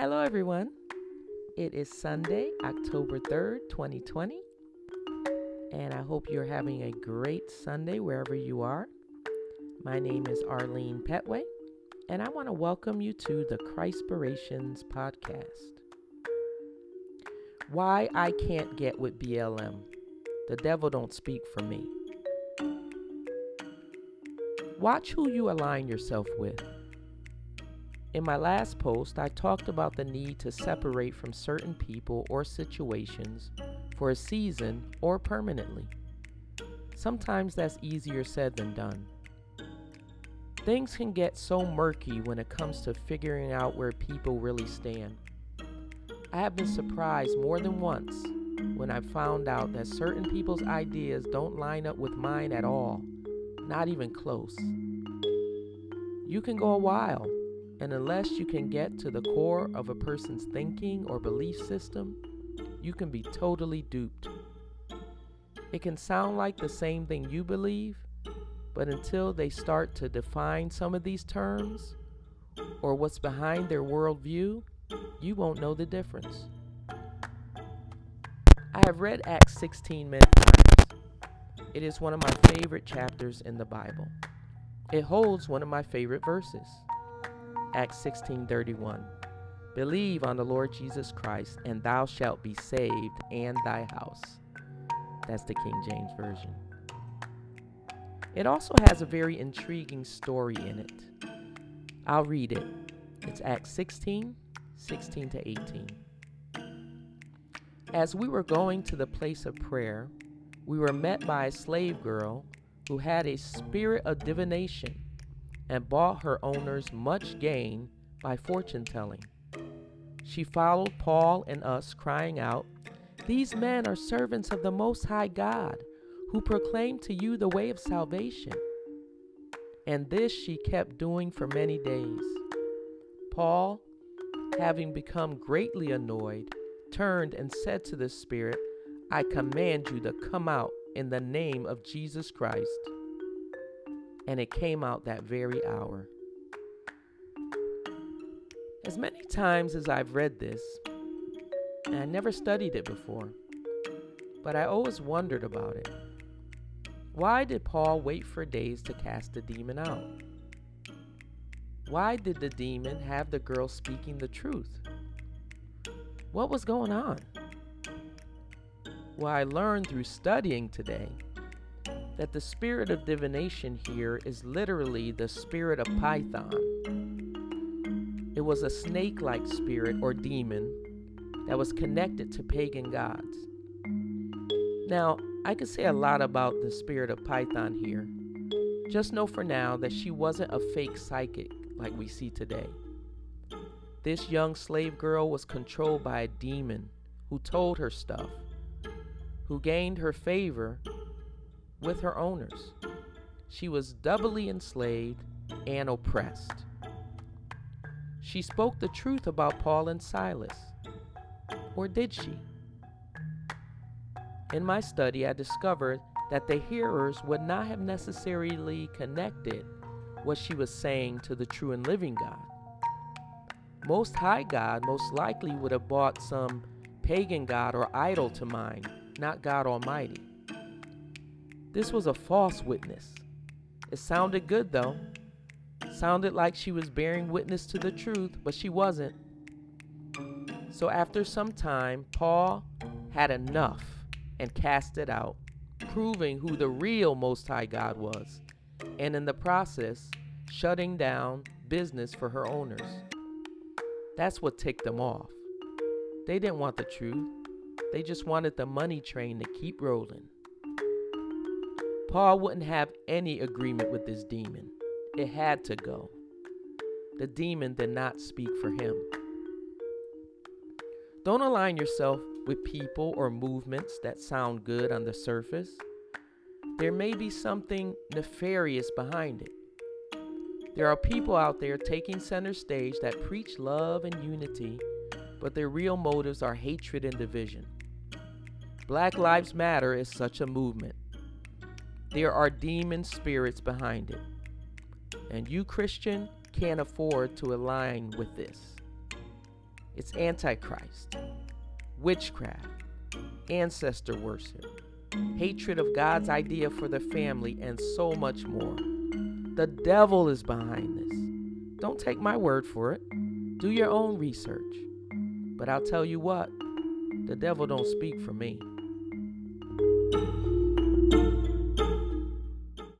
Hello, everyone. It is Sunday, October 3rd, 2020, and I hope you're having a great Sunday wherever you are. My name is Arlene Petway, and I want to welcome you to the Christpirations podcast. Why I can't get with BLM. The devil don't speak for me. Watch who you align yourself with. In my last post, I talked about the need to separate from certain people or situations for a season or permanently. Sometimes that's easier said than done. Things can get so murky when it comes to figuring out where people really stand. I have been surprised more than once when I found out that certain people's ideas don't line up with mine at all, not even close. You can go a while and unless you can get to the core of a person's thinking or belief system, you can be totally duped. It can sound like the same thing you believe, but until they start to define some of these terms or what's behind their worldview, you won't know the difference. I have read Acts 16 many times. It is one of my favorite chapters in the Bible. It holds one of my favorite verses. Acts 16:31. Believe on the Lord Jesus Christ, and thou shalt be saved, and thy house. That's the King James Version. It also has a very intriguing story in it. I'll read it. It's Acts 16, 16 to 18. As we were going to the place of prayer, we were met by a slave girl who had a spirit of divination and bought her owners much gain by fortune telling. She followed Paul and us, crying out, These men are servants of the Most High God, who proclaim to you the way of salvation. And this she kept doing for many days. Paul, having become greatly annoyed, turned and said to the Spirit, I command you to come out in the name of Jesus Christ and it came out that very hour. As many times as I've read this, and I never studied it before, but I always wondered about it. Why did Paul wait for days to cast the demon out? Why did the demon have the girl speaking the truth? What was going on? Well, I learned through studying today that the spirit of divination here is literally the spirit of Python. It was a snake like spirit or demon that was connected to pagan gods. Now, I could say a lot about the spirit of Python here. Just know for now that she wasn't a fake psychic like we see today. This young slave girl was controlled by a demon who told her stuff, who gained her favor with her owners. She was doubly enslaved and oppressed. She spoke the truth about Paul and Silas. Or did she? In my study, I discovered that the hearers would not have necessarily connected what she was saying to the true and living God. Most High God most likely would have brought some pagan god or idol to mind, not God Almighty. This was a false witness. It sounded good though. Sounded like she was bearing witness to the truth, but she wasn't. So after some time, Paul had enough and cast it out, proving who the real Most High God was, and in the process, shutting down business for her owners. That's what ticked them off. They didn't want the truth, they just wanted the money train to keep rolling. Paul wouldn't have any agreement with this demon. It had to go. The demon did not speak for him. Don't align yourself with people or movements that sound good on the surface. There may be something nefarious behind it. There are people out there taking center stage that preach love and unity, but their real motives are hatred and division. Black Lives Matter is such a movement. There are demon spirits behind it. And you, Christian, can't afford to align with this. It's Antichrist, witchcraft, ancestor worship, hatred of God's idea for the family, and so much more. The devil is behind this. Don't take my word for it. Do your own research. But I'll tell you what, the devil don't speak for me.